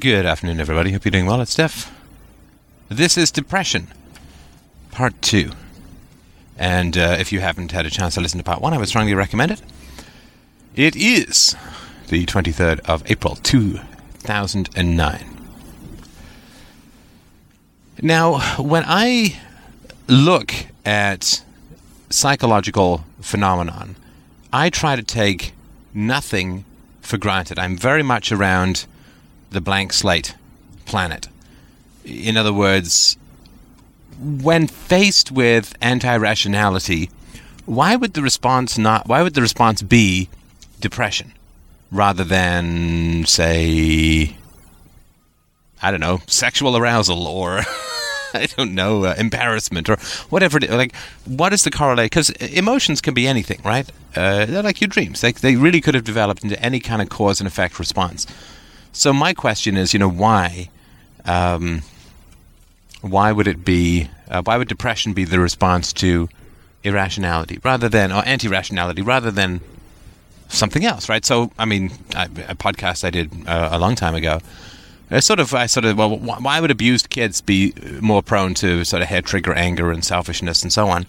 Good afternoon, everybody. Hope you're doing well. It's Steph. This is Depression, Part 2. And uh, if you haven't had a chance to listen to Part 1, I would strongly recommend it. It is the 23rd of April, 2009. Now, when I look at psychological phenomenon, I try to take nothing for granted. I'm very much around the blank slate planet. In other words, when faced with anti-rationality, why would the response not why would the response be depression rather than say I don't know, sexual arousal or I don't know, uh, embarrassment or whatever. It, like, what is the correlate? Because emotions can be anything, right? Uh, they're like your dreams. They, they really could have developed into any kind of cause and effect response. So my question is, you know, why? Um, why would it be? Uh, why would depression be the response to irrationality rather than or anti-rationality rather than something else? Right. So, I mean, I, a podcast I did uh, a long time ago. Sort of, I sort of, well, why would abused kids be more prone to sort of hair trigger anger and selfishness and so on?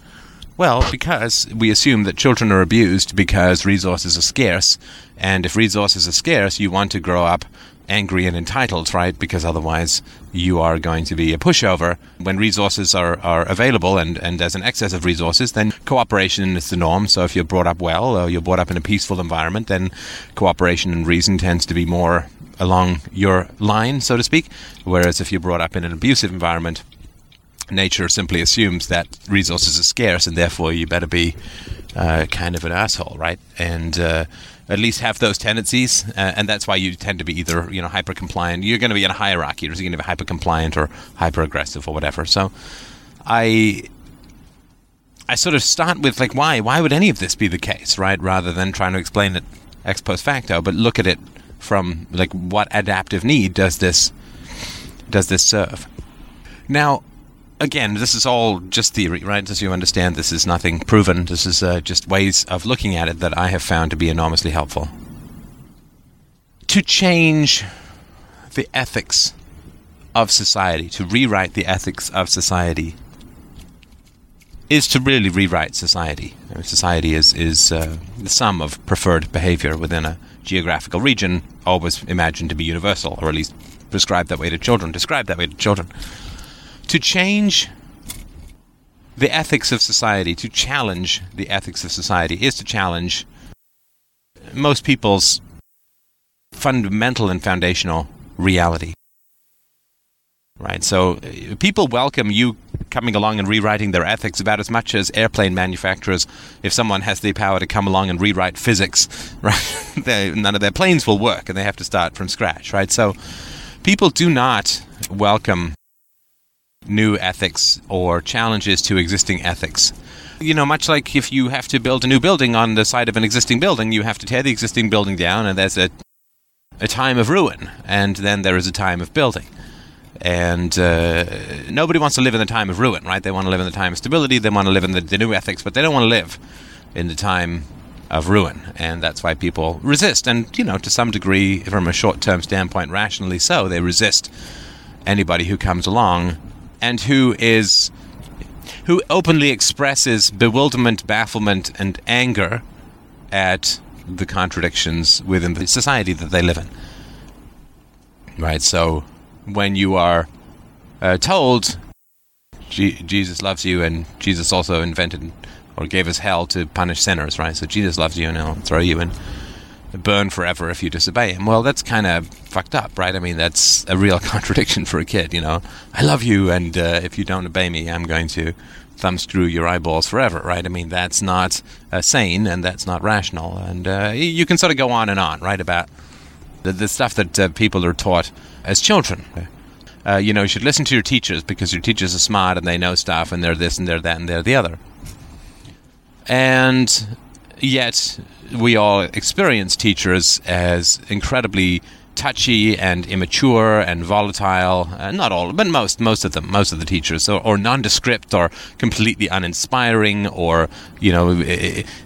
Well, because we assume that children are abused because resources are scarce, and if resources are scarce, you want to grow up angry and entitled, right? Because otherwise you are going to be a pushover. When resources are, are available and, and there's an excess of resources, then cooperation is the norm. So if you're brought up well or you're brought up in a peaceful environment, then cooperation and reason tends to be more along your line, so to speak. Whereas if you're brought up in an abusive environment, nature simply assumes that resources are scarce and therefore you better be uh, kind of an asshole, right? And uh, at least have those tendencies, uh, and that's why you tend to be either you know hyper compliant. You're going to be in a hierarchy, or you're going to be hyper compliant or hyper aggressive or whatever. So, I I sort of start with like why why would any of this be the case, right? Rather than trying to explain it ex post facto, but look at it from like what adaptive need does this does this serve? Now, again, this is all just theory, right? As you understand, this is nothing proven. This is uh, just ways of looking at it that I have found to be enormously helpful. To change the ethics of society, to rewrite the ethics of society, is to really rewrite society. I mean, society is is uh, the sum of preferred behavior within a geographical region, always imagined to be universal, or at least prescribed that way to children, described that way to children to change the ethics of society, to challenge the ethics of society, is to challenge most people's fundamental and foundational reality. Right? So uh, people welcome you coming along and rewriting their ethics about as much as airplane manufacturers, if someone has the power to come along and rewrite physics, right? they, none of their planes will work and they have to start from scratch, right? So people do not welcome new ethics or challenges to existing ethics. You know, much like if you have to build a new building on the side of an existing building, you have to tear the existing building down, and there's a, a time of ruin, and then there is a time of building. And uh, nobody wants to live in the time of ruin, right? They want to live in the time of stability, they want to live in the, the new ethics, but they don't want to live in the time of ruin. And that's why people resist. And, you know, to some degree, from a short term standpoint, rationally so, they resist anybody who comes along and who is who openly expresses bewilderment, bafflement, and anger at the contradictions within the society that they live in. Right. So when you are uh, told G- Jesus loves you, and Jesus also invented or gave us hell to punish sinners, right? So Jesus loves you, and He'll throw you in burn forever if you disobey him. Well, that's kind of fucked up, right? I mean, that's a real contradiction for a kid, you know. I love you, and uh, if you don't obey me, I'm going to thumb screw your eyeballs forever, right? I mean, that's not uh, sane and that's not rational. And uh, you can sort of go on and on, right, about the, the stuff that uh, people are taught as children. Uh, you know, you should listen to your teachers because your teachers are smart and they know stuff and they're this and they're that and they're the other. And yet, we all experience teachers as incredibly touchy and immature and volatile. Uh, not all, but most, most of them, most of the teachers, or, or nondescript, or completely uninspiring, or you know,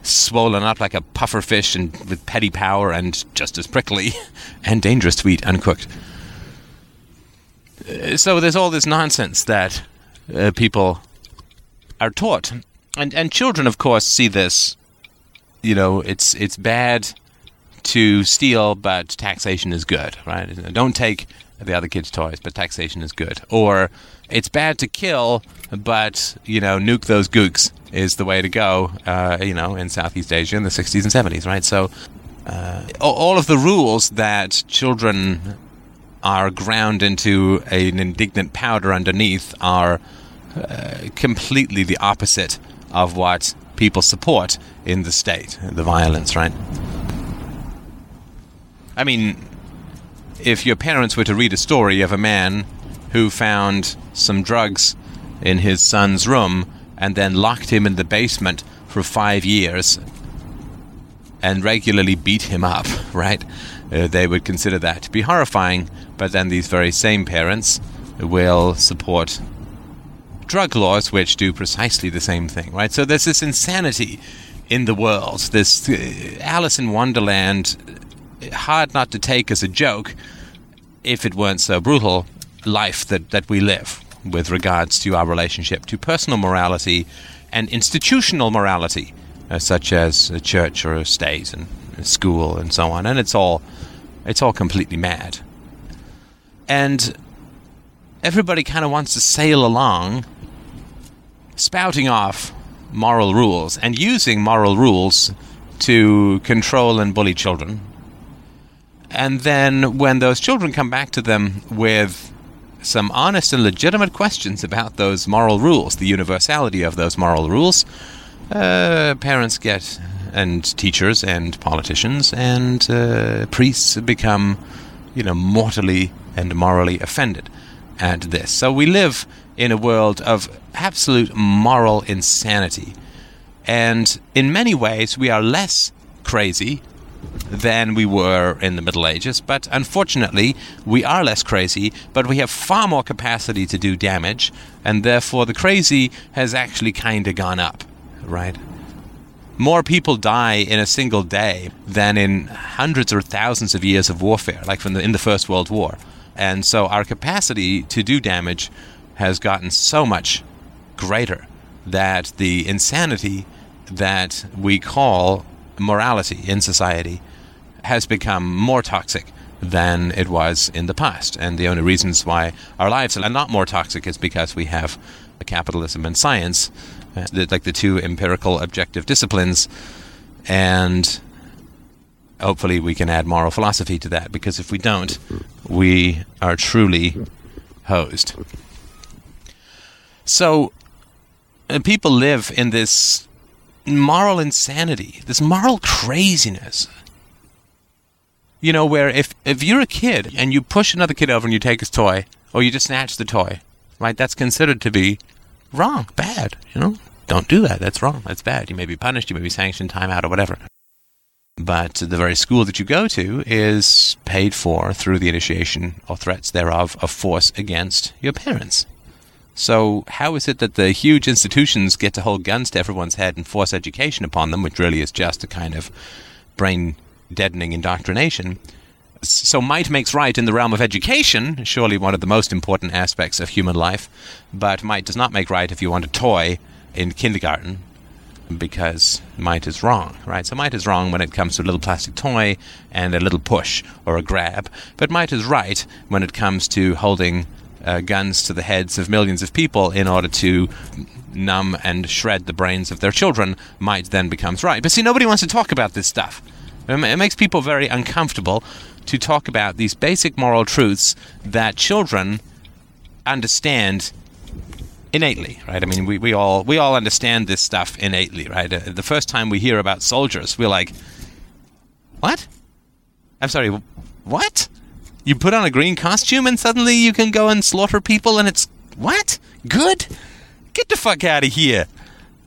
swollen up like a puffer fish and with petty power and just as prickly and dangerous to eat uncooked. uh, so there's all this nonsense that uh, people are taught, and and children, of course, see this. You know, it's it's bad to steal, but taxation is good, right? Don't take the other kids' toys, but taxation is good. Or it's bad to kill, but you know, nuke those gooks is the way to go. Uh, you know, in Southeast Asia in the 60s and 70s, right? So, uh, all of the rules that children are ground into an indignant powder underneath are uh, completely the opposite of what people support in the state, the violence, right? I mean, if your parents were to read a story of a man who found some drugs in his son's room and then locked him in the basement for five years and regularly beat him up, right? Uh, they would consider that to be horrifying, but then these very same parents will support drug laws which do precisely the same thing, right? So there's this insanity in the world, this uh, Alice in Wonderland, hard not to take as a joke if it weren't so brutal, life that, that we live with regards to our relationship to personal morality and institutional morality, uh, such as a church or a state and a school and so on. And it's all, it's all completely mad. And everybody kind of wants to sail along, spouting off moral rules and using moral rules to control and bully children. And then when those children come back to them with some honest and legitimate questions about those moral rules, the universality of those moral rules, uh, parents get, and teachers and politicians and uh, priests become, you know, mortally and morally offended at this. So we live in a world of absolute moral insanity. And in many ways, we are less crazy than we were in the Middle Ages. But unfortunately, we are less crazy, but we have far more capacity to do damage, and therefore the crazy has actually kind of gone up, right? More people die in a single day than in hundreds or thousands of years of warfare, like from the, in the First World War. And so our capacity to do damage has gotten so much greater that the insanity that we call morality in society has become more toxic than it was in the past. And the only reasons why our lives are not more toxic is because we have capitalism and science, uh, like the two empirical objective disciplines, and hopefully we can add moral philosophy to that, because if we don't, we are truly hosed. So, uh, people live in this moral insanity, this moral craziness. You know, where if, if you're a kid and you push another kid over and you take his toy, or you just snatch the toy, right, that's considered to be wrong, bad, you know? Don't do that. That's wrong. That's bad. You may be punished, you may be sanctioned, time out, or whatever. But the very school that you go to is paid for through the initiation or threats thereof of force against your parents. So, how is it that the huge institutions get to hold guns to everyone's head and force education upon them, which really is just a kind of brain deadening indoctrination? So, might makes right in the realm of education, surely one of the most important aspects of human life, but might does not make right if you want a toy in kindergarten because might is wrong, right? So might is wrong when it comes to a little plastic toy and a little push or a grab, but might is right when it comes to holding uh, guns to the heads of millions of people in order to numb and shred the brains of their children might then becomes right. But see, nobody wants to talk about this stuff. It makes people very uncomfortable to talk about these basic moral truths that children understand innately, right? I mean, we, we all we all understand this stuff innately, right? Uh, the first time we hear about soldiers, we're like, "What? I'm sorry, what? You put on a green costume and suddenly you can go and slaughter people and it's what? Good? Get the fuck out of here.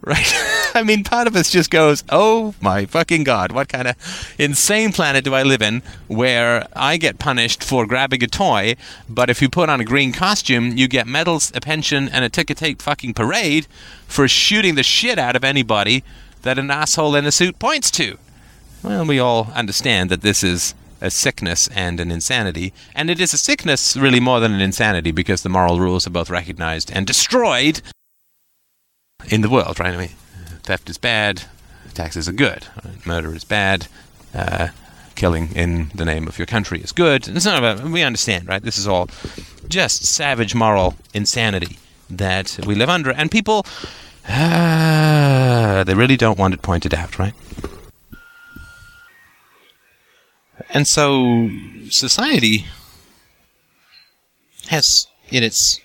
Right? I mean, part of us just goes, oh my fucking god, what kind of insane planet do I live in where I get punished for grabbing a toy, but if you put on a green costume, you get medals, a pension, and a ticker tape fucking parade for shooting the shit out of anybody that an asshole in a suit points to? Well, we all understand that this is a sickness and an insanity. And it is a sickness really more than an insanity because the moral rules are both recognized and destroyed in the world, right? I mean, theft is bad, taxes are good, murder is bad, uh, killing in the name of your country is good. It's not about, we understand, right? This is all just savage moral insanity that we live under. And people, uh, they really don't want it pointed out, right? And so society has, in its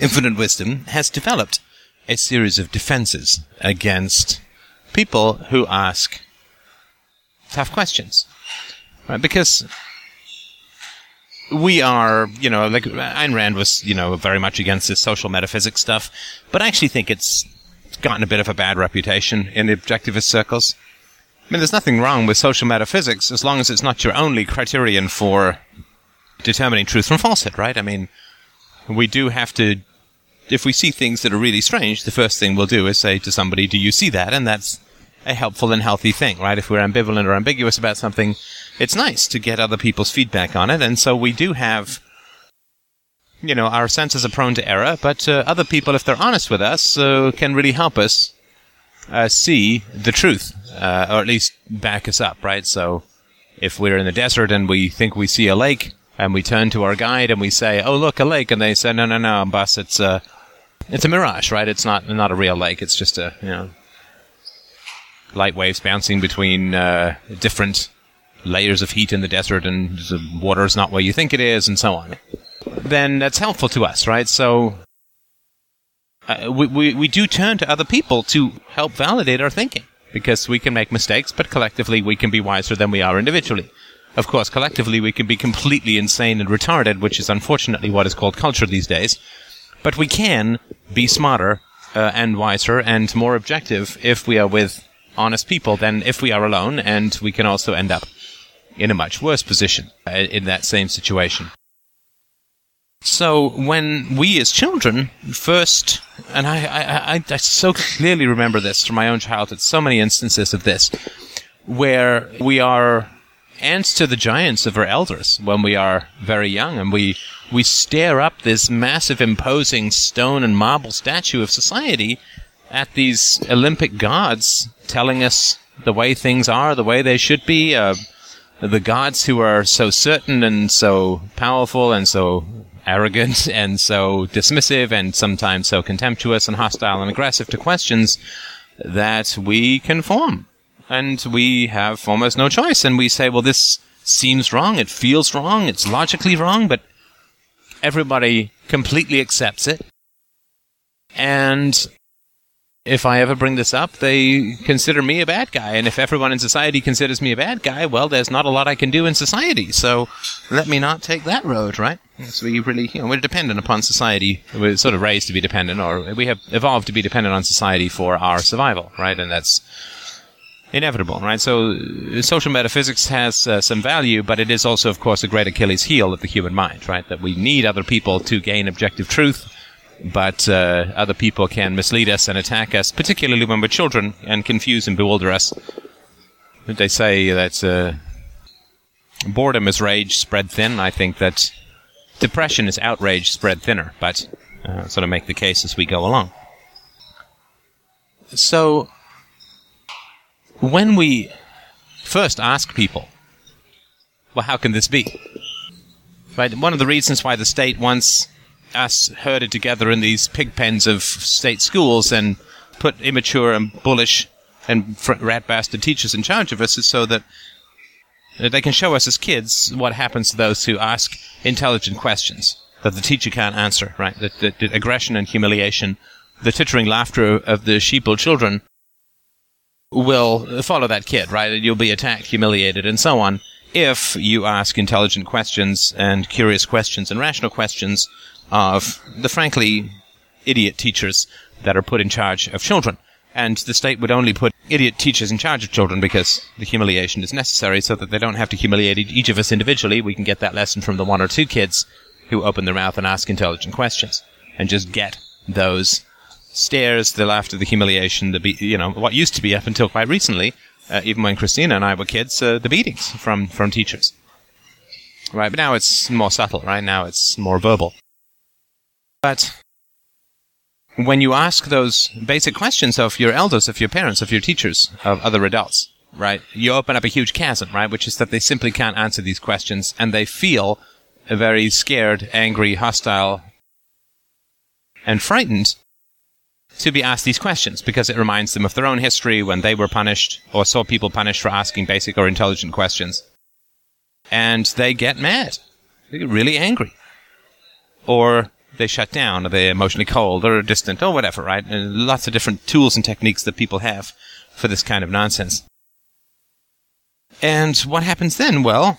infinite wisdom, has developed a series of defenses against people who ask tough questions. Right? Because we are, you know, like Ayn Rand was, you know, very much against this social metaphysics stuff, but I actually think it's gotten a bit of a bad reputation in objectivist circles. Mean, there's nothing wrong with social metaphysics as long as it's not your only criterion for determining truth from falsehood, right? I mean, we do have to, if we see things that are really strange, the first thing we'll do is say to somebody, do you see that? And that's a helpful and healthy thing, right? If we're ambivalent or ambiguous about something, it's nice to get other people's feedback on it. And so we do have, you know, our senses are prone to error, but uh, other people, if they're honest with us, uh, can really help us uh, see the truth, uh, or at least back us up, right? So if we're in the desert and we think we see a lake, and we turn to our guide and we say, "Oh, look, a lake," and they say, "No, no, no, bus, it's a, it's a mirage, right? It's not not a real lake. It's just a, you know, light waves bouncing between uh, different layers of heat in the desert, and the water is not where you think it is, and so on." Then that's helpful to us, right? So uh, we, we, we do turn to other people to help validate our thinking because we can make mistakes, but collectively we can be wiser than we are individually. Of course, collectively we can be completely insane and retarded, which is unfortunately what is called culture these days. But we can be smarter uh, and wiser and more objective if we are with honest people than if we are alone, and we can also end up in a much worse position uh, in that same situation. So when we as children first, and I, I, I, I, so clearly remember this from my own childhood, so many instances of this, where we are ants to the giants of our elders when we are very young, and we we stare up this massive, imposing stone and marble statue of society at these Olympic gods, telling us the way things are, the way they should be. Uh, the gods who are so certain and so powerful and so arrogant and so dismissive and sometimes so contemptuous and hostile and aggressive to questions that we conform. And we have almost no choice. And we say, well, this seems wrong. It feels wrong. It's logically wrong, but everybody completely accepts it. And if I ever bring this up, they consider me a bad guy. And if everyone in society considers me a bad guy, well, there's not a lot I can do in society. So let me not take that road, right? So we really, you know, we're dependent upon society. We're sort of raised to be dependent, or we have evolved to be dependent on society for our survival, right? And that's inevitable, right? So social metaphysics has uh, some value, but it is also, of course, a great Achilles heel of the human mind, right? That we need other people to gain objective truth but uh, other people can mislead us and attack us, particularly when we're children, and confuse and bewilder us. They say that uh, boredom is rage spread thin. I think that depression is outrage spread thinner, but uh, sort of make the case as we go along. So, when we first ask people, well, how can this be? Right, one of the reasons why the state wants us herded together in these pig pens of state schools and put immature and bullish and rat bastard teachers in charge of us is so that they can show us as kids what happens to those who ask intelligent questions that the teacher can't answer, right? The, the, the aggression and humiliation, the tittering laughter of the sheeple children will follow that kid, right? You'll be attacked, humiliated, and so on if you ask intelligent questions and curious questions and rational questions of the frankly idiot teachers that are put in charge of children. And the state would only put idiot teachers in charge of children because the humiliation is necessary so that they don't have to humiliate each of us individually. We can get that lesson from the one or two kids who open their mouth and ask intelligent questions and just get those stares, the laughter, the humiliation, the be- you know what used to be up until quite recently, uh, even when Christina and I were kids, uh, the beatings from from teachers. right? But now it's more subtle, right? Now it's more verbal. But when you ask those basic questions of your elders, of your parents, of your teachers, of other adults, right, you open up a huge chasm, right, which is that they simply can't answer these questions and they feel very scared, angry, hostile, and frightened to be asked these questions because it reminds them of their own history when they were punished or saw people punished for asking basic or intelligent questions. And they get mad. They get really angry. Or they shut down, or they're emotionally cold, or distant, or whatever, right? And lots of different tools and techniques that people have for this kind of nonsense. And what happens then? Well,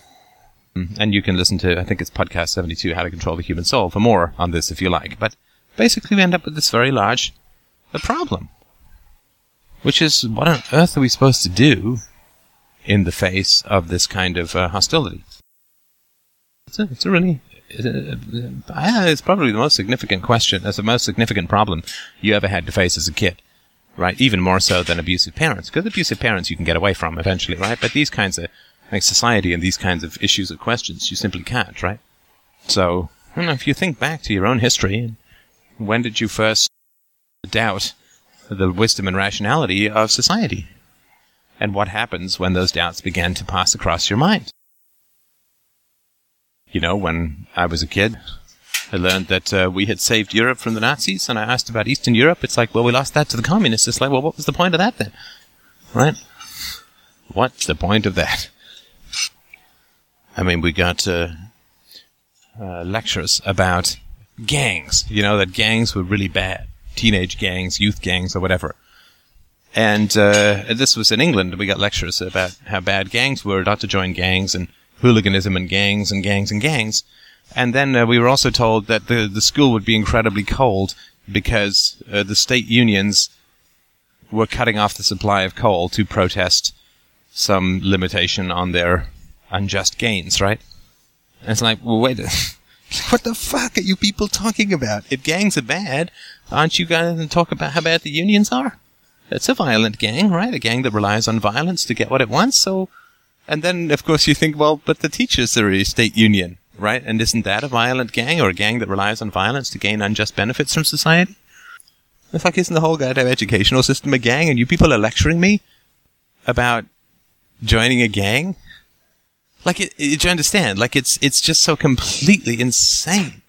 and you can listen to, I think it's podcast 72, How to Control the Human Soul, for more on this if you like. But basically, we end up with this very large problem. Which is, what on earth are we supposed to do in the face of this kind of uh, hostility? It's a, it's a really Uh, it's probably the most significant question. That's the most significant problem you ever had to face as a kid, right? Even more so than abusive parents, because abusive parents you can get away from eventually, right? But these kinds of like society and these kinds of issues or questions, you simply can't, right? So, I don't know if you think back to your own history, when did you first doubt the wisdom and rationality of society? And what happens when those doubts begin to pass across your mind? You know, when I was a kid, I learned that uh, we had saved Europe from the Nazis, and I asked about Eastern Europe. It's like, well, we lost that to the communists. It's like, well, what was the point of that then? Right? What's the point of that? I mean, we got uh, uh, lectures about gangs. You know, that gangs were really bad. Teenage gangs, youth gangs, or whatever. And uh, this was in England. We got lectures about how bad gangs were, not to join gangs, and hooliganism and gangs and gangs and gangs. And then uh, we were also told that the, the school would be incredibly cold because uh, the state unions were cutting off the supply of coal to protest some limitation on their unjust gains, right? And it's like, well, wait, what the fuck are you people talking about? If gangs are bad, aren't you going to talk about how bad the unions are? It's a violent gang, right? A gang that relies on violence to get what it wants, so and then, of course, you think, well, but the teachers are a state union, right? And isn't that a violent gang or a gang that relies on violence to gain unjust benefits from society? It's like, isn't the whole goddamn educational system a gang? And you people are lecturing me about joining a gang? Like, it, it, do you understand? Like, it's, it's just so completely insane.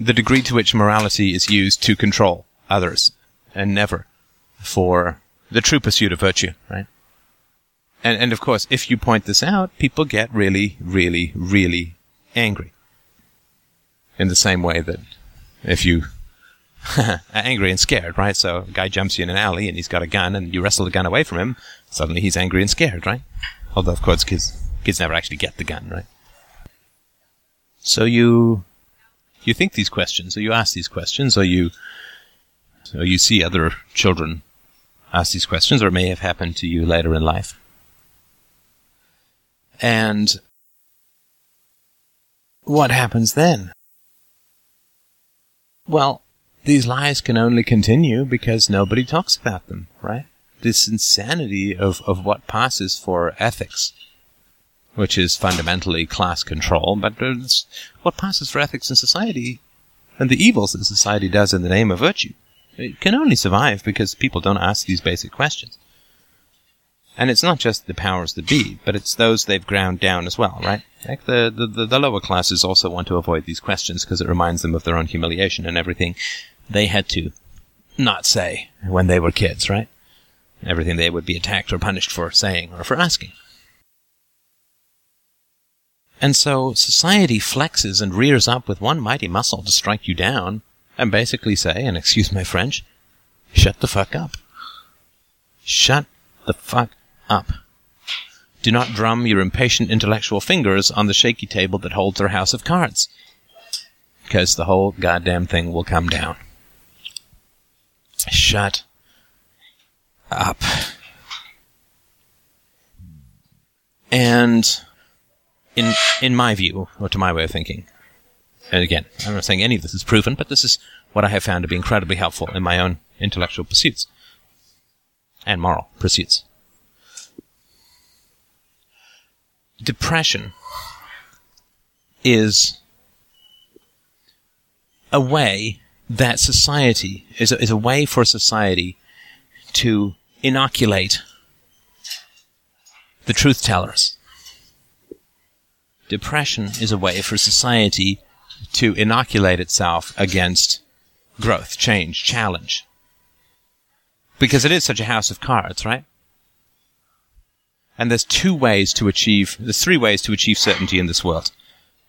The degree to which morality is used to control others and never for the true pursuit of virtue, right? And, and of course, if you point this out, people get really, really, really angry. In the same way that if you are angry and scared, right? So a guy jumps you in an alley and he's got a gun and you wrestle the gun away from him, suddenly he's angry and scared, right? Although, of course, kids, kids never actually get the gun, right? So you, you think these questions, or you ask these questions, or you, or you see other children ask these questions, or it may have happened to you later in life. And what happens then? Well, these lies can only continue because nobody talks about them, right? This insanity of, of what passes for ethics, which is fundamentally class control, but what passes for ethics in society and the evils that society does in the name of virtue. It can only survive because people don't ask these basic questions. And it's not just the powers that be, but it's those they've ground down as well, right? Like the, the, the lower classes also want to avoid these questions because it reminds them of their own humiliation and everything they had to not say when they were kids, right? Everything they would be attacked or punished for saying or for asking. And so society flexes and rears up with one mighty muscle to strike you down and basically say, and excuse my French, shut the fuck up. Shut the fuck up. Do not drum your impatient intellectual fingers on the shaky table that holds their house of cards. Because the whole goddamn thing will come down. Shut up. And in in my view, or to my way of thinking, and again, I'm not saying any of this is proven, but this is what I have found to be incredibly helpful in my own intellectual pursuits and moral pursuits. Depression is a way that society is a, is a way for society to inoculate the truth tellers. Depression is a way for society to inoculate itself against growth, change, challenge. Because it is such a house of cards, right? And there's two ways to achieve, there's three ways to achieve certainty in this world.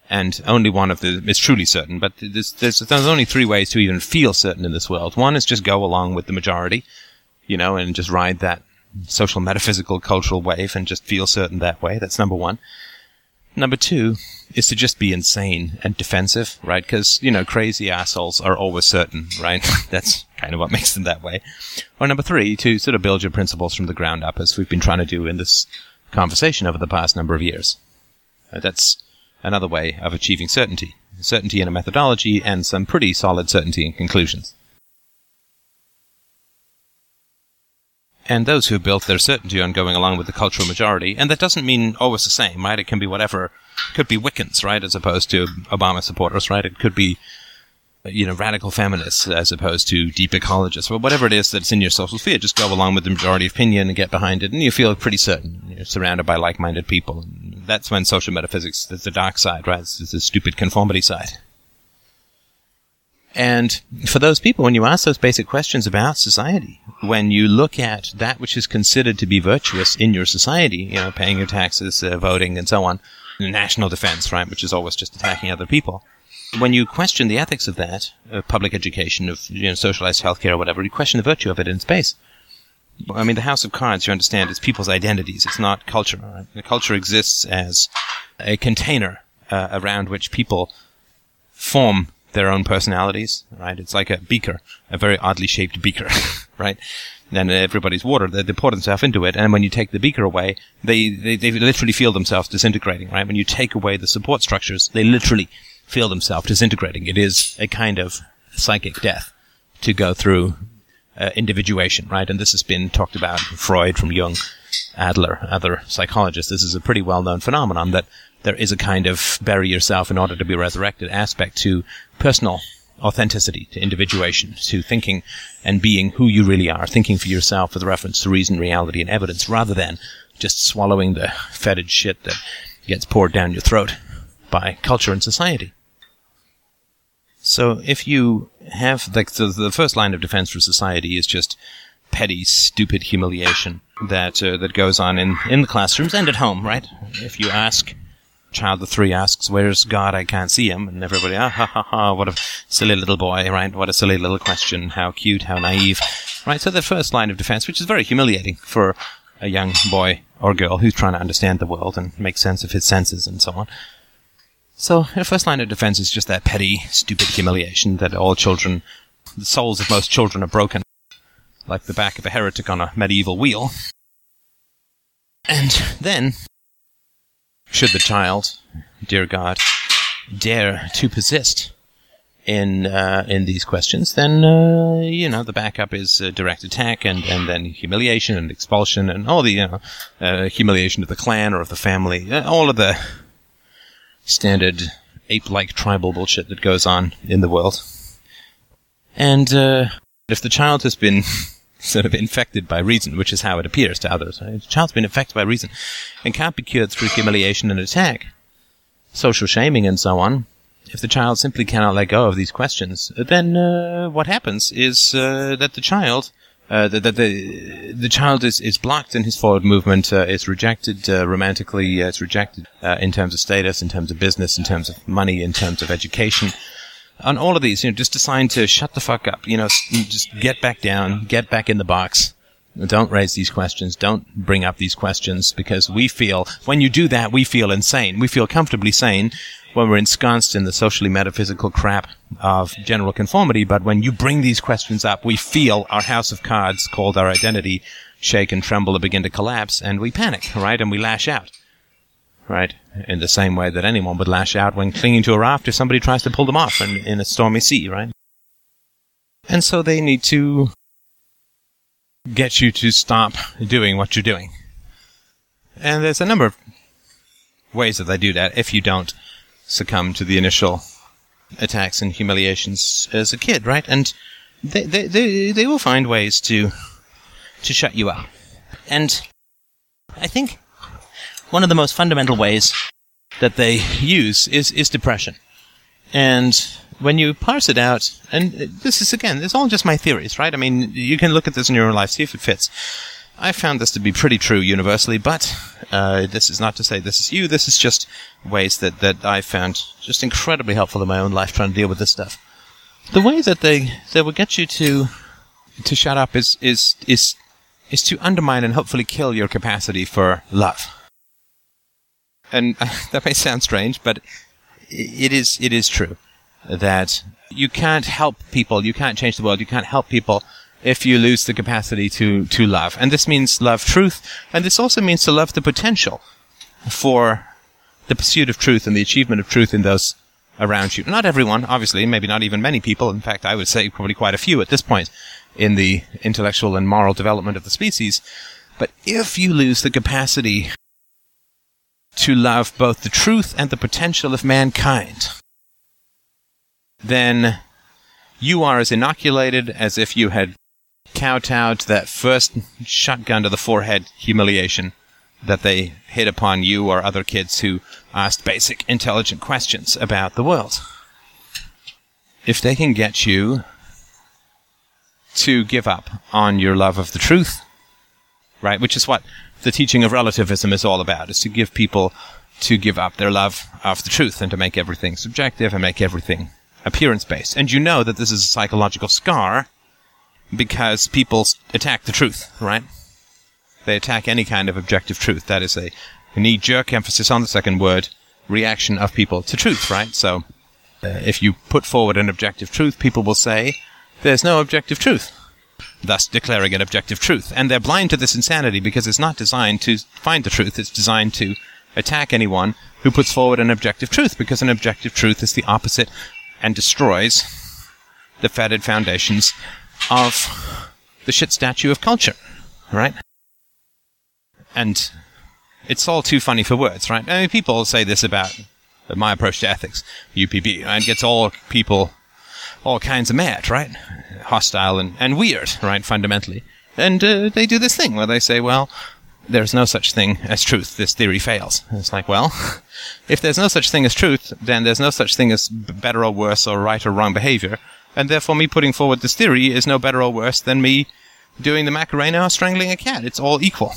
And only one of them is truly certain, but there's, there's, there's only three ways to even feel certain in this world. One is just go along with the majority, you know, and just ride that social, metaphysical, cultural wave and just feel certain that way. That's number one. Number two is to just be insane and defensive, right? Because, you know, crazy assholes are always certain, right? That's kind of what makes them that way. Or number three, to sort of build your principles from the ground up, as we've been trying to do in this conversation over the past number of years. Uh, that's another way of achieving certainty. Certainty in a methodology and some pretty solid certainty in conclusions. And those who built their certainty on going along with the cultural majority, and that doesn't mean always the same, right? It can be whatever. It could be Wiccans, right, as opposed to Obama supporters, right? It could be, you know, radical feminists as opposed to deep ecologists, or whatever it is that's in your social sphere. Just go along with the majority opinion and get behind it, and you feel pretty certain. You're surrounded by like-minded people. And that's when social metaphysics is the dark side, right? It's the stupid conformity side. And for those people, when you ask those basic questions about society, when you look at that which is considered to be virtuous in your society, you know, paying your taxes, uh, voting, and so on, national defense, right, which is always just attacking other people. When you question the ethics of that, of public education, of you know, socialized healthcare, or whatever, you question the virtue of it in space. I mean, the House of Cards, you understand, is people's identities. It's not culture. Right? The culture exists as a container uh, around which people form their own personalities, right? It's like a beaker, a very oddly shaped beaker, right? And everybody's water, they, they pour themselves into it, and when you take the beaker away, they, they, they literally feel themselves disintegrating, right? When you take away the support structures, they literally feel themselves disintegrating. It is a kind of psychic death to go through uh, individuation, right? And this has been talked about from Freud from Jung, Adler, other psychologists. This is a pretty well-known phenomenon that there is a kind of bury yourself in order to be resurrected aspect to personal authenticity, to individuation, to thinking and being who you really are, thinking for yourself with reference to reason, reality, and evidence, rather than just swallowing the fetid shit that gets poured down your throat by culture and society. So if you have like the, the first line of defense for society is just petty, stupid humiliation that uh, that goes on in in the classrooms and at home, right? If you ask child of three asks, "Where's God? I can't see him," and everybody, ah ha ha ha, what a silly little boy, right? What a silly little question. How cute, how naive, right? So the first line of defense, which is very humiliating for a young boy or girl who's trying to understand the world and make sense of his senses and so on. So the first line of defense is just that petty, stupid humiliation that all children, the souls of most children are broken, like the back of a heretic on a medieval wheel. And then should the child, dear God, dare to persist in uh, in these questions, then uh, you know the backup is uh, direct attack and, and then humiliation and expulsion and all the you know uh, humiliation of the clan or of the family, uh, all of the standard ape-like tribal bullshit that goes on in the world. And uh, if the child has been sort of infected by reason, which is how it appears to others. Right? The child's been infected by reason and can't be cured through humiliation and attack, social shaming, and so on. If the child simply cannot let go of these questions, then uh, what happens is uh, that the child. Uh, that the, the, the child is, is blocked in his forward movement, uh, is rejected uh, romantically, uh, it's rejected uh, in terms of status, in terms of business, in terms of money, in terms of education on all of these, you know, just decide to shut the fuck up. You know, just get back down, get back in the box. Don't raise these questions. Don't bring up these questions because we feel, when you do that, we feel insane. We feel comfortably sane when we're ensconced in the socially metaphysical crap of general conformity. But when you bring these questions up, we feel our house of cards called our identity shake and tremble and begin to collapse and we panic, right? And we lash out right? In the same way that anyone would lash out when clinging to a raft if somebody tries to pull them off in, in a stormy sea, right? And so they need to get you to stop doing what you're doing. And there's a number of ways that they do that if you don't succumb to the initial attacks and humiliations as a kid, right? And they, they, they, they will find ways to, to shut you out. And I think one of the most fundamental ways that they use is, is depression. And when you parse it out, and this is again, it's all just my theories, right? I mean, you can look at this in your own life, see if it fits. I found this to be pretty true universally, but uh, this is not to say this is you. This is just ways that, that I found just incredibly helpful in my own life trying to deal with this stuff. The way that they that will get you to to shut up is is is is to undermine and hopefully kill your capacity for love. And that may sound strange, but it is it is true that you can't help people, you can't change the world, you can't help people if you lose the capacity to, to love. And this means love truth, and this also means to love the potential for the pursuit of truth and the achievement of truth in those around you. Not everyone, obviously, maybe not even many people. In fact, I would say probably quite a few at this point in the intellectual and moral development of the species. But if you lose the capacity to love both the truth and the potential of mankind, then you are as inoculated as if you had kowtowed to that first shotgun to the forehead humiliation that they hit upon you or other kids who asked basic intelligent questions about the world. If they can get you to give up on your love of the truth, right, which is what the teaching of relativism is all about, is to give people to give up their love of the truth and to make everything subjective and make everything appearance based. And you know that this is a psychological scar because people attack the truth, right? They attack any kind of objective truth. That is a knee jerk emphasis on the second word reaction of people to truth, right? So uh, if you put forward an objective truth, people will say there's no objective truth, thus declaring an objective truth. And they're blind to this insanity because it's not designed to find the truth. It's designed to attack anyone who puts forward an objective truth because an objective truth is the opposite and destroys the fetid foundations of the shit statue of culture, right? And it's all too funny for words, right? I mean, people say this about my approach to ethics, UPB, and it gets all people all kinds of mad, right? Hostile and, and weird, right? Fundamentally. And uh, they do this thing where they say, well, there's no such thing as truth. This theory fails. And it's like, well, if there's no such thing as truth, then there's no such thing as better or worse or right or wrong behavior and therefore me putting forward this theory is no better or worse than me doing the Macarena or strangling a cat. It's all equal.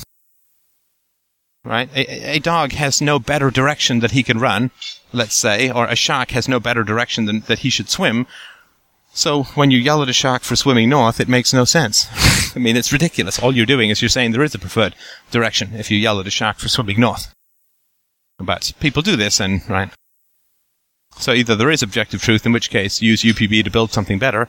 Right? A, a, dog has no better direction that he can run, let's say, or a shark has no better direction than that he should swim. So when you yell at a shark for swimming north, it makes no sense. I mean, it's ridiculous. All you're doing is you're saying there is a preferred direction if you yell at a shark for swimming north. But people do this, and right, so either there is objective truth, in which case use UPB to build something better,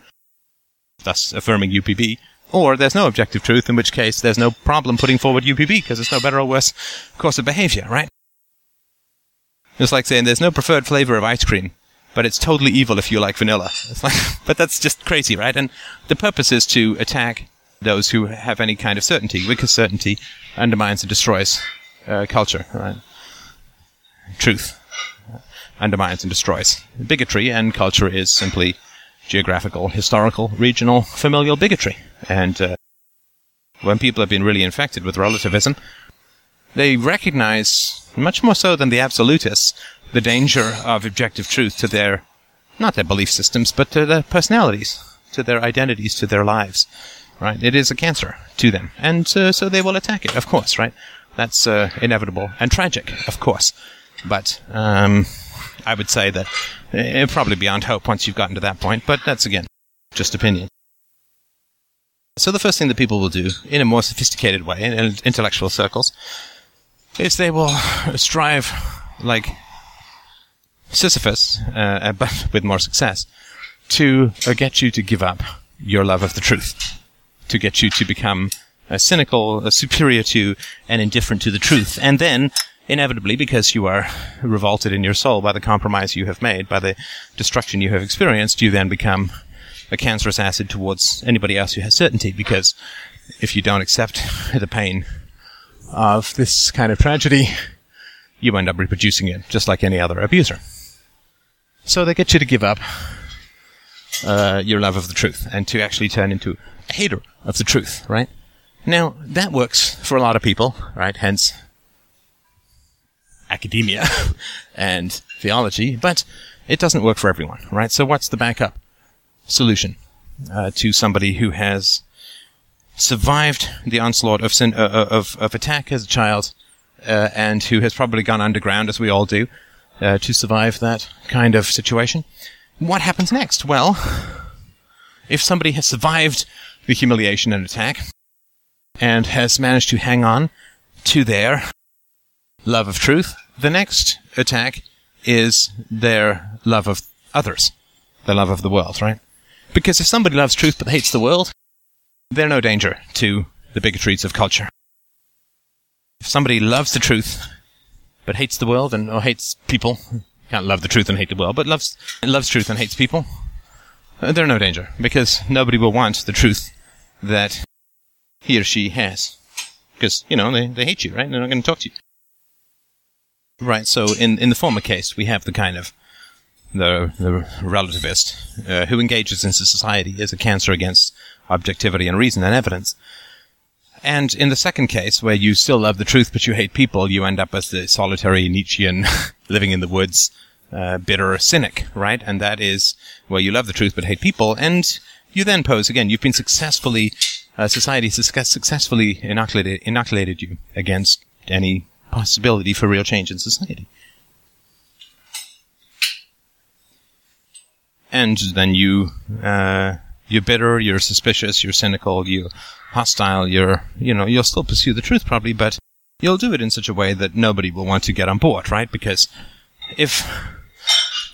thus affirming UPB, or there's no objective truth, in which case there's no problem putting forward UPB because it's no better or worse course of behavior, right? It's like saying there's no preferred flavor of ice cream, but it's totally evil if you like vanilla. Like, but that's just crazy, right? And the purpose is to attack those who have any kind of certainty, because certainty undermines and destroys uh, culture, right? Truth undermines and destroys. Bigotry and culture is simply geographical, historical, regional, familial bigotry. And uh, when people have been really infected with relativism, they recognize, much more so than the absolutists, the danger of objective truth to their, not their belief systems, but to their personalities, to their identities, to their lives. Right? It is a cancer to them. And uh, so they will attack it, of course, right? That's uh, inevitable and tragic, of course. But um, I would say that it probably beyond hope once you've gotten to that point, but that's again just opinion. So the first thing that people will do in a more sophisticated way in intellectual circles is they will strive like Sisyphus, uh, but with more success, to uh, get you to give up your love of the truth, to get you to become uh, cynical, superior to, and indifferent to the truth, and then inevitably, because you are revolted in your soul by the compromise you have made, by the destruction you have experienced, you then become a cancerous acid towards anybody else who has certainty, because if you don't accept the pain of this kind of tragedy, you end up reproducing it, just like any other abuser. So they get you to give up uh, your love of the truth and to actually turn into a hater of the truth, right? Now, that works for a lot of people, right? Hence, academia and theology, but it doesn't work for everyone, right? So what's the backup solution uh, to somebody who has survived the onslaught of, sin, uh, uh of, of attack as a child uh, and who has probably gone underground, as we all do, uh, to survive that kind of situation? What happens next? Well, if somebody has survived the humiliation and attack and has managed to hang on to their love of truth, the next attack is their love of others, their love of the world, right? Because if somebody loves truth but hates the world, they're no danger to the bigotries of culture. If somebody loves the truth but hates the world and or hates people, can't love the truth and hate the world, but loves loves truth and hates people, uh, they're no danger because nobody will want the truth that he or she has. Because, you know, they, they hate you, right? They're not going to talk to you. Right, so in, in the former case, we have the kind of the, the relativist uh, who engages in society as a cancer against objectivity and reason and evidence. And in the second case, where you still love the truth but you hate people, you end up as the solitary Nietzschean living in the woods, uh, bitter cynic, right? And that is where you love the truth but hate people. And you then pose again, you've been successfully, uh, society successfully inoculated, inoculated you against any possibility for real change in society. And then you, uh, you're bitter, you're suspicious, you're cynical, you're hostile, you're, you know, you'll still pursue the truth probably, but you'll do it in such a way that nobody will want to get on board, right? Because if,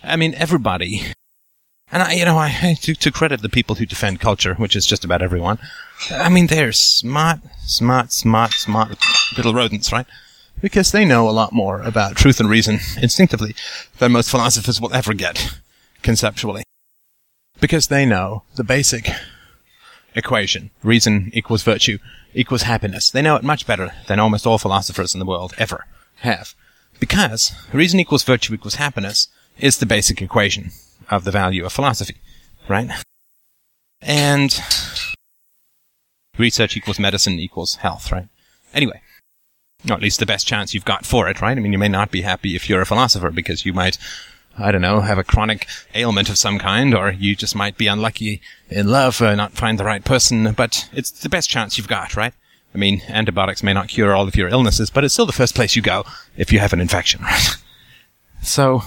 I mean, everybody, and I, you know, I, to, to credit the people who defend culture, which is just about everyone, I mean, they're smart, smart, smart, smart little rodents, right? Because they know a lot more about truth and reason instinctively than most philosophers will ever get conceptually because they know the basic equation. Reason equals virtue equals happiness. They know it much better than almost all philosophers in the world ever have. Because reason equals virtue equals happiness is the basic equation of the value of philosophy, right? And research equals medicine equals health, right? Anyway, or at least the best chance you've got for it, right? I mean, you may not be happy if you're a philosopher because you might I don't know, have a chronic ailment of some kind, or you just might be unlucky in love, or not find the right person, but it's the best chance you've got, right? I mean, antibiotics may not cure all of your illnesses, but it's still the first place you go if you have an infection, right? So,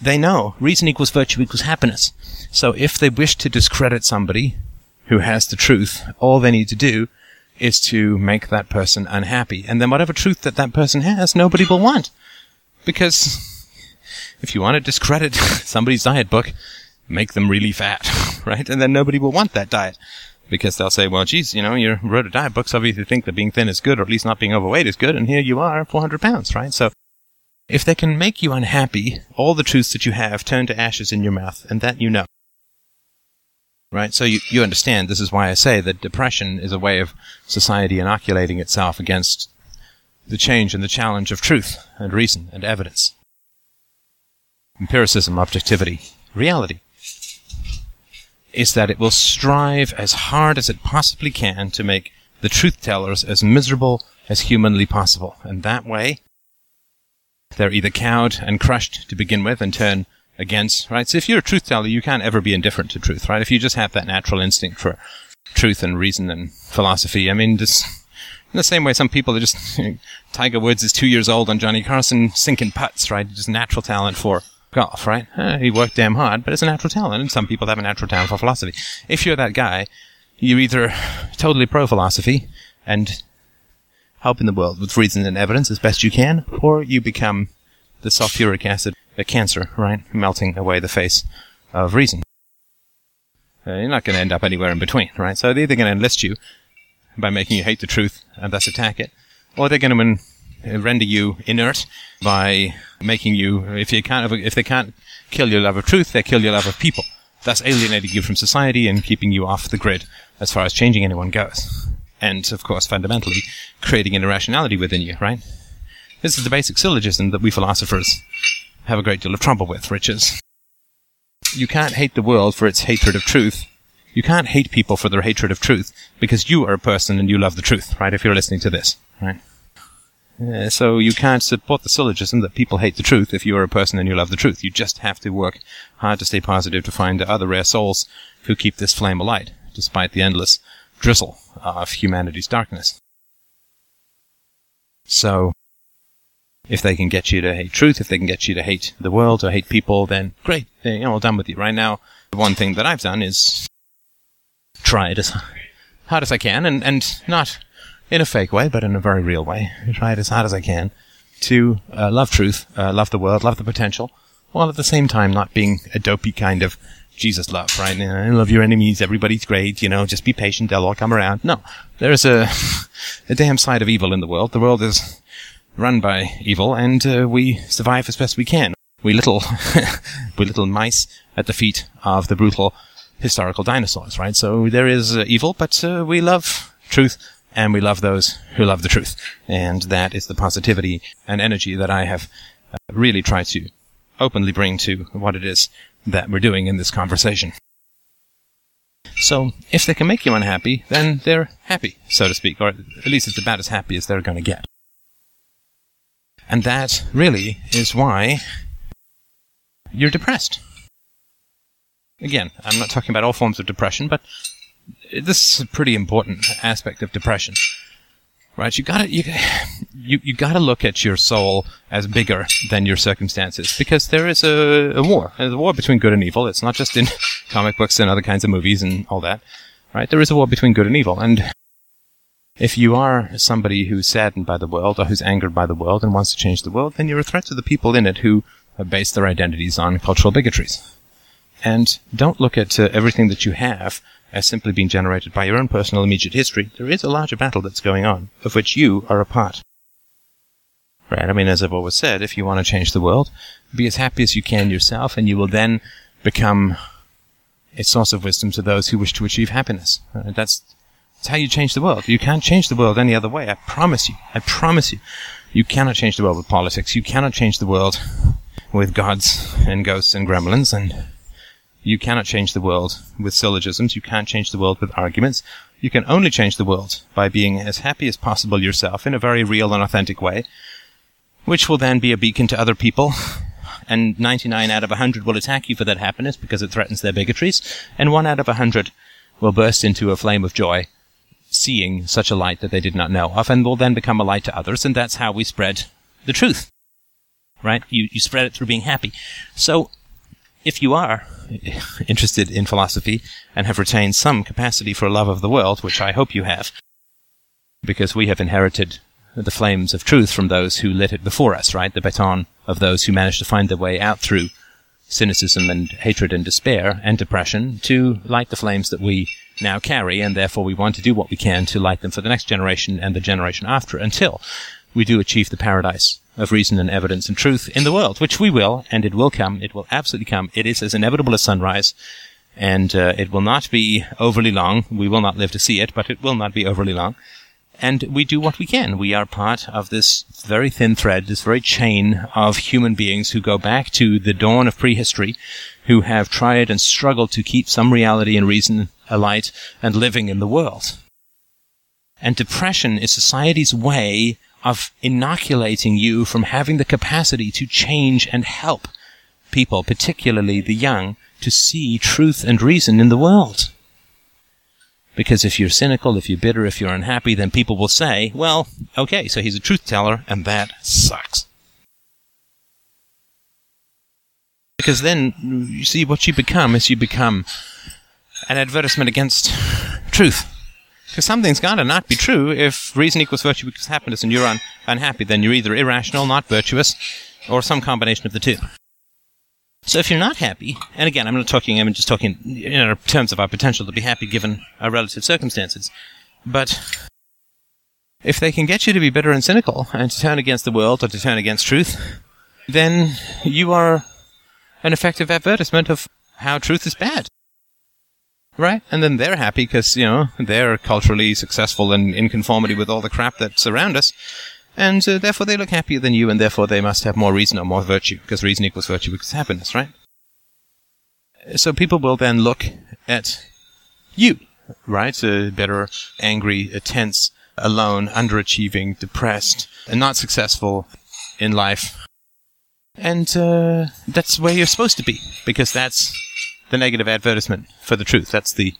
they know reason equals virtue equals happiness. So if they wish to discredit somebody who has the truth, all they need to do is to make that person unhappy. And then whatever truth that that person has, nobody will want. Because if you want to discredit somebody's diet book, make them really fat, right? And then nobody will want that diet because they'll say, well, geez, you know, you wrote a diet book, so obviously think that being thin is good, or at least not being overweight is good, and here you are, 400 pounds, right? So, if they can make you unhappy, all the truths that you have turn to ashes in your mouth, and that you know. Right? So you, you understand, this is why I say that depression is a way of society inoculating itself against the change and the challenge of truth and reason and evidence empiricism, objectivity, reality, is that it will strive as hard as it possibly can to make the truth tellers as miserable as humanly possible. And that way, they're either cowed and crushed to begin with and turn against, right? So if you're a truth teller, you can't ever be indifferent to truth, right? If you just have that natural instinct for truth and reason and philosophy, I mean, just in the same way some people are just, you know, Tiger Woods is two years old and Johnny Carson sinking putts, right? Just natural talent for golf, right? Uh, he worked damn hard, but it's a natural talent, and some people have a natural talent for philosophy. If you're that guy, you're either totally pro philosophy and helping the world with reason and evidence as best you can, or you become the sulfuric acid, a cancer, right? Melting away the face of reason. Uh, you're not going to end up anywhere in between, right? So they're either going to enlist you by making you hate the truth and thus attack it, or they're going to Uh, render you inert by making you, if you can't, if they can't kill your love of truth, they kill your love of people. Thus alienating you from society and keeping you off the grid as far as changing anyone goes. And, of course, fundamentally, creating an irrationality within you, right? This is the basic syllogism that we philosophers have a great deal of trouble with, which is you can't hate the world for its hatred of truth. You can't hate people for their hatred of truth because you are a person and you love the truth, right? If you're listening to this, right? Uh, so you can't support the syllogism that people hate the truth if you are a person and you love the truth. You just have to work hard to stay positive to find other rare souls who keep this flame alight, despite the endless drizzle of humanity's darkness. So, if they can get you to hate truth, if they can get you to hate the world or hate people, then great. They're all done with you. Right now, the one thing that I've done is try it as hard as I can, and, and not in a fake way, but in a very real way. I try as hard as I can to uh, love truth, uh, love the world, love the potential, while at the same time not being a dopey kind of Jesus love, right? You know, love your enemies, everybody's great, you know, just be patient, they'll all come around. No, there's a, a damn side of evil in the world. The world is run by evil, and uh, we survive as best we can. We little, we little mice at the feet of the brutal historical dinosaurs, right? So there is uh, evil, but uh, we love truth, and we love those who love the truth. And that is the positivity and energy that I have uh, really tried to openly bring to what it is that we're doing in this conversation. So, if they can make you unhappy, then they're happy, so to speak, or at least it's about as happy as they're going to get. And that really is why you're depressed. Again, I'm not talking about all forms of depression, but this is a pretty important aspect of depression right? You gotta you you, you gotta look at your soul as bigger than your circumstances because there is a, a war. There's a war between good and evil. It's not just in comic books and other kinds of movies and all that, right? There is a war between good and evil, and if you are somebody who's saddened by the world or who's angered by the world and wants to change the world, then you're a threat to the people in it who base their identities on cultural bigotries. And don't look at uh, everything that you have as simply being generated by your own personal immediate history, there is a larger battle that's going on, of which you are a part. Right? I mean, as I've always said, if you want to change the world, be as happy as you can yourself, and you will then become a source of wisdom to those who wish to achieve happiness. Right? That's, that's how you change the world. You can't change the world any other way. I promise you. I promise you. You cannot change the world with politics. You cannot change the world with gods and ghosts and gremlins and you cannot change the world with syllogisms. You can't change the world with arguments. You can only change the world by being as happy as possible yourself in a very real and authentic way, which will then be a beacon to other people. And 99 out of 100 will attack you for that happiness because it threatens their bigotries. And 1 out of 100 will burst into a flame of joy seeing such a light that they did not know of and will then become a light to others. And that's how we spread the truth. Right? You, you spread it through being happy. So if you are interested in philosophy and have retained some capacity for a love of the world, which I hope you have, because we have inherited the flames of truth from those who lit it before us, right? The baton of those who managed to find their way out through cynicism and hatred and despair and depression to light the flames that we now carry, and therefore we want to do what we can to light them for the next generation and the generation after until we do achieve the paradise of reason and evidence and truth in the world, which we will, and it will come. It will absolutely come. It is as inevitable as sunrise, and uh, it will not be overly long. We will not live to see it, but it will not be overly long. And we do what we can. We are part of this very thin thread, this very chain of human beings who go back to the dawn of prehistory, who have tried and struggled to keep some reality and reason alight and living in the world. And depression is society's way of inoculating you from having the capacity to change and help people, particularly the young, to see truth and reason in the world. Because if you're cynical, if you're bitter, if you're unhappy, then people will say, well, okay, so he's a truth teller, and that sucks. Because then, you see, what you become is you become an advertisement against truth. Because something's got to not be true. If reason equals virtue equals happiness and you're un- unhappy, then you're either irrational, not virtuous, or some combination of the two. So if you're not happy, and again, I'm not talking, I'm just talking in terms of our potential to be happy given our relative circumstances, but if they can get you to be bitter and cynical and to turn against the world or to turn against truth, then you are an effective advertisement of how truth is bad. Right? And then they're happy because, you know, they're culturally successful and in conformity with all the crap that's around us. and uh, therefore they look happier than you, and therefore they must have more reason or more virtue, because reason equals virtue equals happiness, right? So people will then look at you, right? Uh, better, angry, uh, tense, alone, underachieving, depressed, and not successful in life. And uh, that's where you're supposed to be, because that's the negative advertisement for the truth. That's the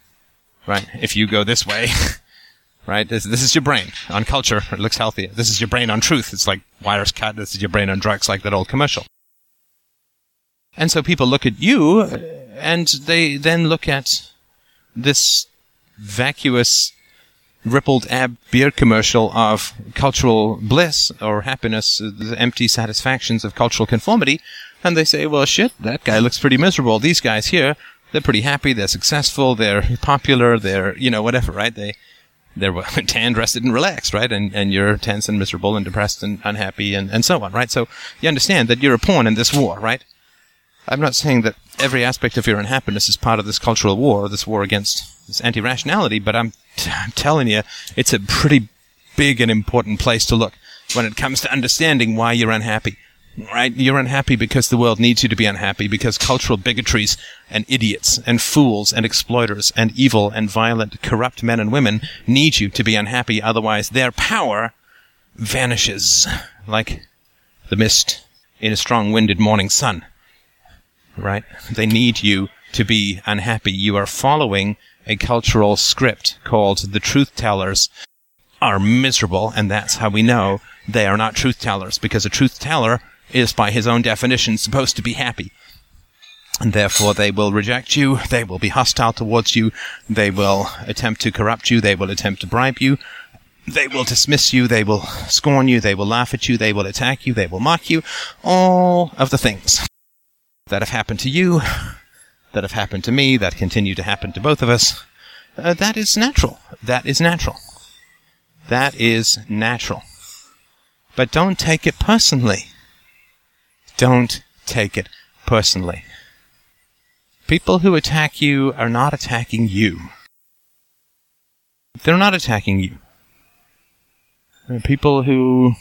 right. If you go this way, right? This, this is your brain on culture. It looks healthier. This is your brain on truth. It's like wires cut. This is your brain on drugs, like that old commercial. And so people look at you, and they then look at this vacuous, rippled ab beer commercial of cultural bliss or happiness, the empty satisfactions of cultural conformity, and they say, well, shit, that guy looks pretty miserable. These guys here, they're pretty happy, they're successful, they're popular, they're, you know, whatever, right? They, they're tanned, rested, and relaxed, right? And, and you're tense and miserable and depressed and unhappy and, and so on, right? So you understand that you're a pawn in this war, right? I'm not saying that every aspect of your unhappiness is part of this cultural war, this war against this anti-rationality, but I'm, I'm telling you, it's a pretty big and important place to look when it comes to understanding why you're unhappy right? You're unhappy because the world needs you to be unhappy because cultural bigotries and idiots and fools and exploiters and evil and violent, corrupt men and women need you to be unhappy. Otherwise, their power vanishes like the mist in a strong winded morning sun, right? They need you to be unhappy. You are following a cultural script called the truth tellers are miserable, and that's how we know they are not truth tellers because a truth teller is by his own definition supposed to be happy. And therefore they will reject you, they will be hostile towards you, they will attempt to corrupt you, they will attempt to bribe you, they will dismiss you, they will scorn you, they will laugh at you, they will attack you, they will mock you, all of the things that have happened to you, that have happened to me, that continue to happen to both of us. Uh, that is natural. That is natural. That is natural. But don't take it personally. Don't take it personally. People who attack you are not attacking you. They're not attacking you. People who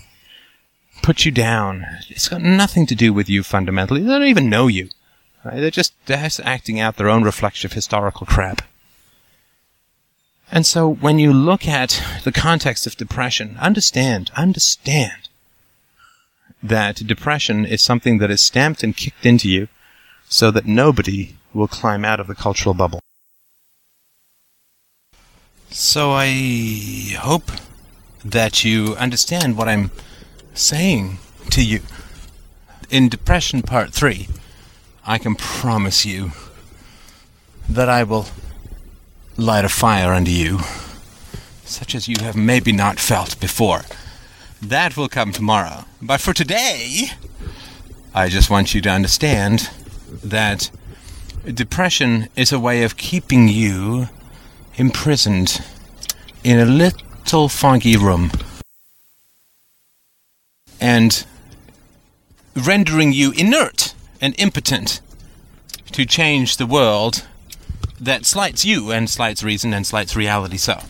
put you down, it's got nothing to do with you fundamentally. They don't even know you. Right? They're just they're just acting out their own reflexive historical crap. And so when you look at the context of depression, understand, understand that depression is something that is stamped and kicked into you so that nobody will climb out of the cultural bubble. So I hope that you understand what I'm saying to you. In Depression Part 3, I can promise you that I will light a fire under you, such as you have maybe not felt before. That will come tomorrow. But for today, I just want you to understand that depression is a way of keeping you imprisoned in a little foggy room and rendering you inert and impotent to change the world that slights you and slights reason and slights reality so.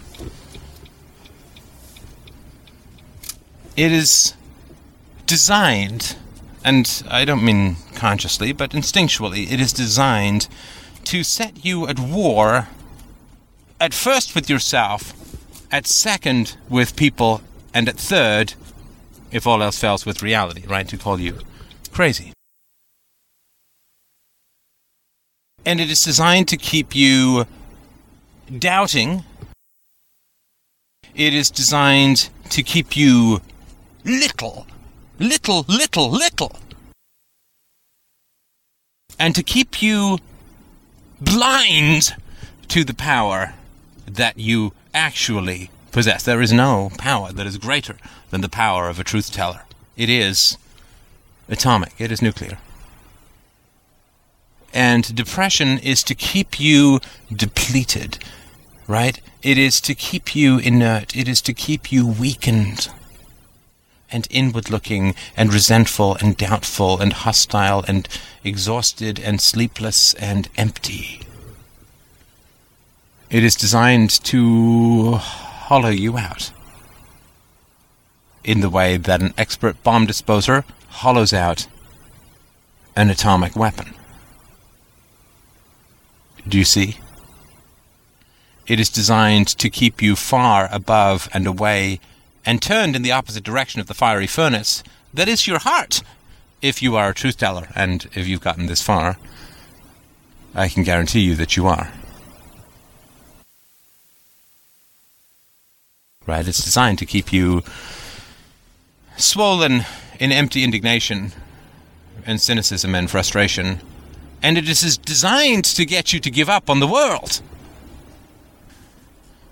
It is designed, and I don't mean consciously, but instinctually, it is designed to set you at war, at first with yourself, at second with people, and at third, if all else fails, with reality, right? To call you crazy. And it is designed to keep you doubting. It is designed to keep you little, little, little, little. And to keep you blind to the power that you actually possess. There is no power that is greater than the power of a truth teller. It is atomic, it is nuclear. And depression is to keep you depleted, right? It is to keep you inert. It is to keep you weakened and inward looking and resentful and doubtful and hostile and exhausted and sleepless and empty. It is designed to hollow you out. in the way that an expert bomb disposer hollows out an atomic weapon. Do you see? It is designed to keep you far above and away and turned in the opposite direction of the fiery furnace that is your heart, if you are a truth teller and if you've gotten this far. I can guarantee you that you are. Right? It's designed to keep you swollen in empty indignation and cynicism and frustration, and it is designed to get you to give up on the world.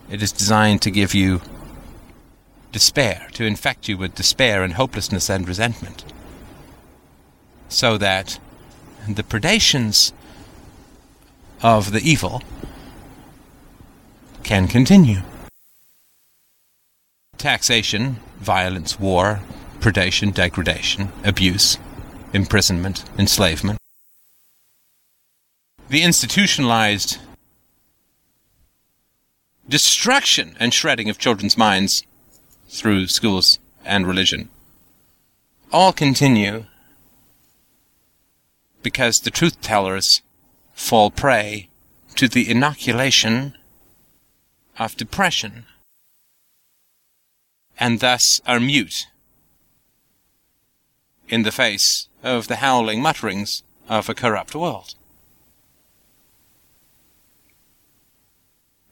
It is designed to give you despair, to infect you with despair and hopelessness and resentment, so that the predations of the evil can continue. Taxation, violence, war, predation, degradation, abuse, imprisonment, enslavement. The institutionalized destruction and shredding of children's minds through schools and religion all continue because the truth tellers fall prey to the inoculation of depression and thus are mute in the face of the howling mutterings of a corrupt world.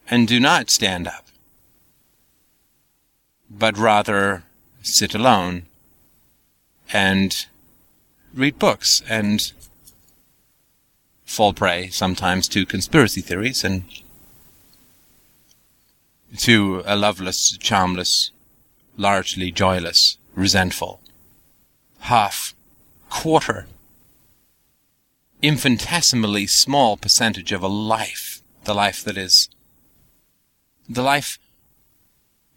And do not stand up, but rather sit alone and read books and fall prey sometimes to conspiracy theories and to a loveless, charmless, largely joyless, resentful, half, quarter, infinitesimally small percentage of a life, the life that is, the life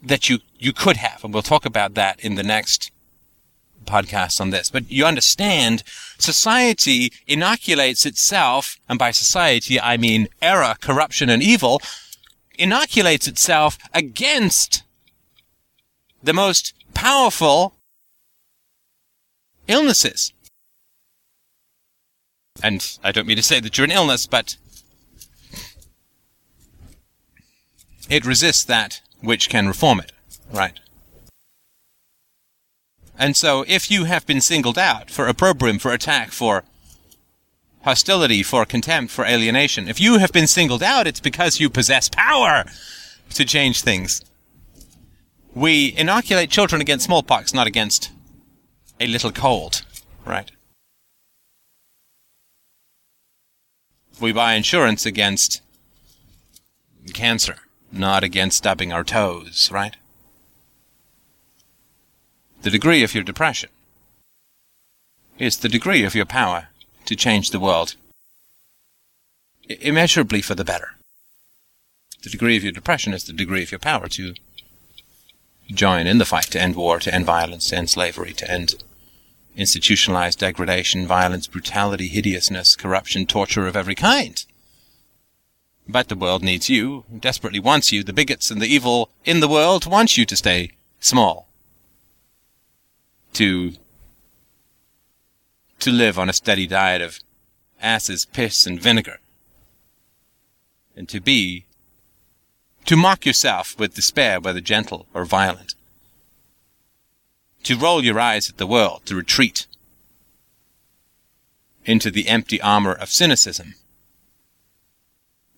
that you, you could have. And we'll talk about that in the next podcast on this. But you understand, society inoculates itself, and by society I mean error, corruption, and evil, inoculates itself against the most powerful illnesses. And I don't mean to say that you're an illness, but it resists that which can reform it, right? And so, if you have been singled out for opprobrium, for attack, for hostility, for contempt, for alienation, if you have been singled out, it's because you possess power to change things. We inoculate children against smallpox, not against a little cold, right? We buy insurance against cancer, not against stubbing our toes, right? The degree of your depression is the degree of your power to change the world immeasurably for the better. The degree of your depression is the degree of your power to join in the fight to end war, to end violence, to end slavery, to end institutionalized degradation, violence, brutality, hideousness, corruption, torture of every kind. But the world needs you, desperately wants you. The bigots and the evil in the world want you to stay small. To to live on a steady diet of asses, piss, and vinegar, and to be to mock yourself with despair, whether gentle or violent, to roll your eyes at the world, to retreat into the empty armor of cynicism,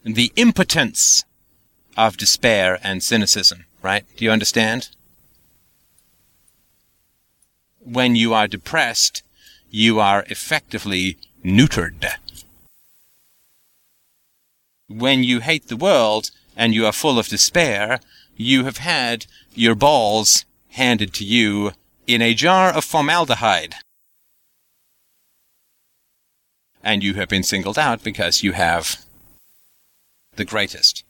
the impotence of despair and cynicism, right? Do you understand? when you are depressed, you are effectively neutered. When you hate the world and you are full of despair, you have had your balls handed to you in a jar of formaldehyde. And you have been singled out because you have the greatest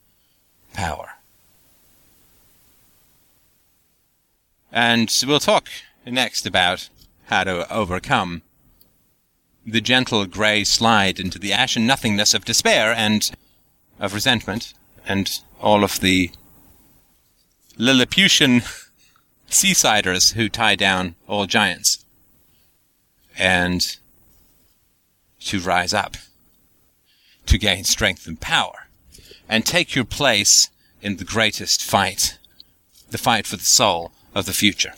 power. And we'll talk next about how to overcome the gentle grey slide into the ashen nothingness of despair and of resentment and all of the Lilliputian seasiders who tie down all giants. And to rise up, to gain strength and power, and take your place in the greatest fight, the fight for the soul of the future.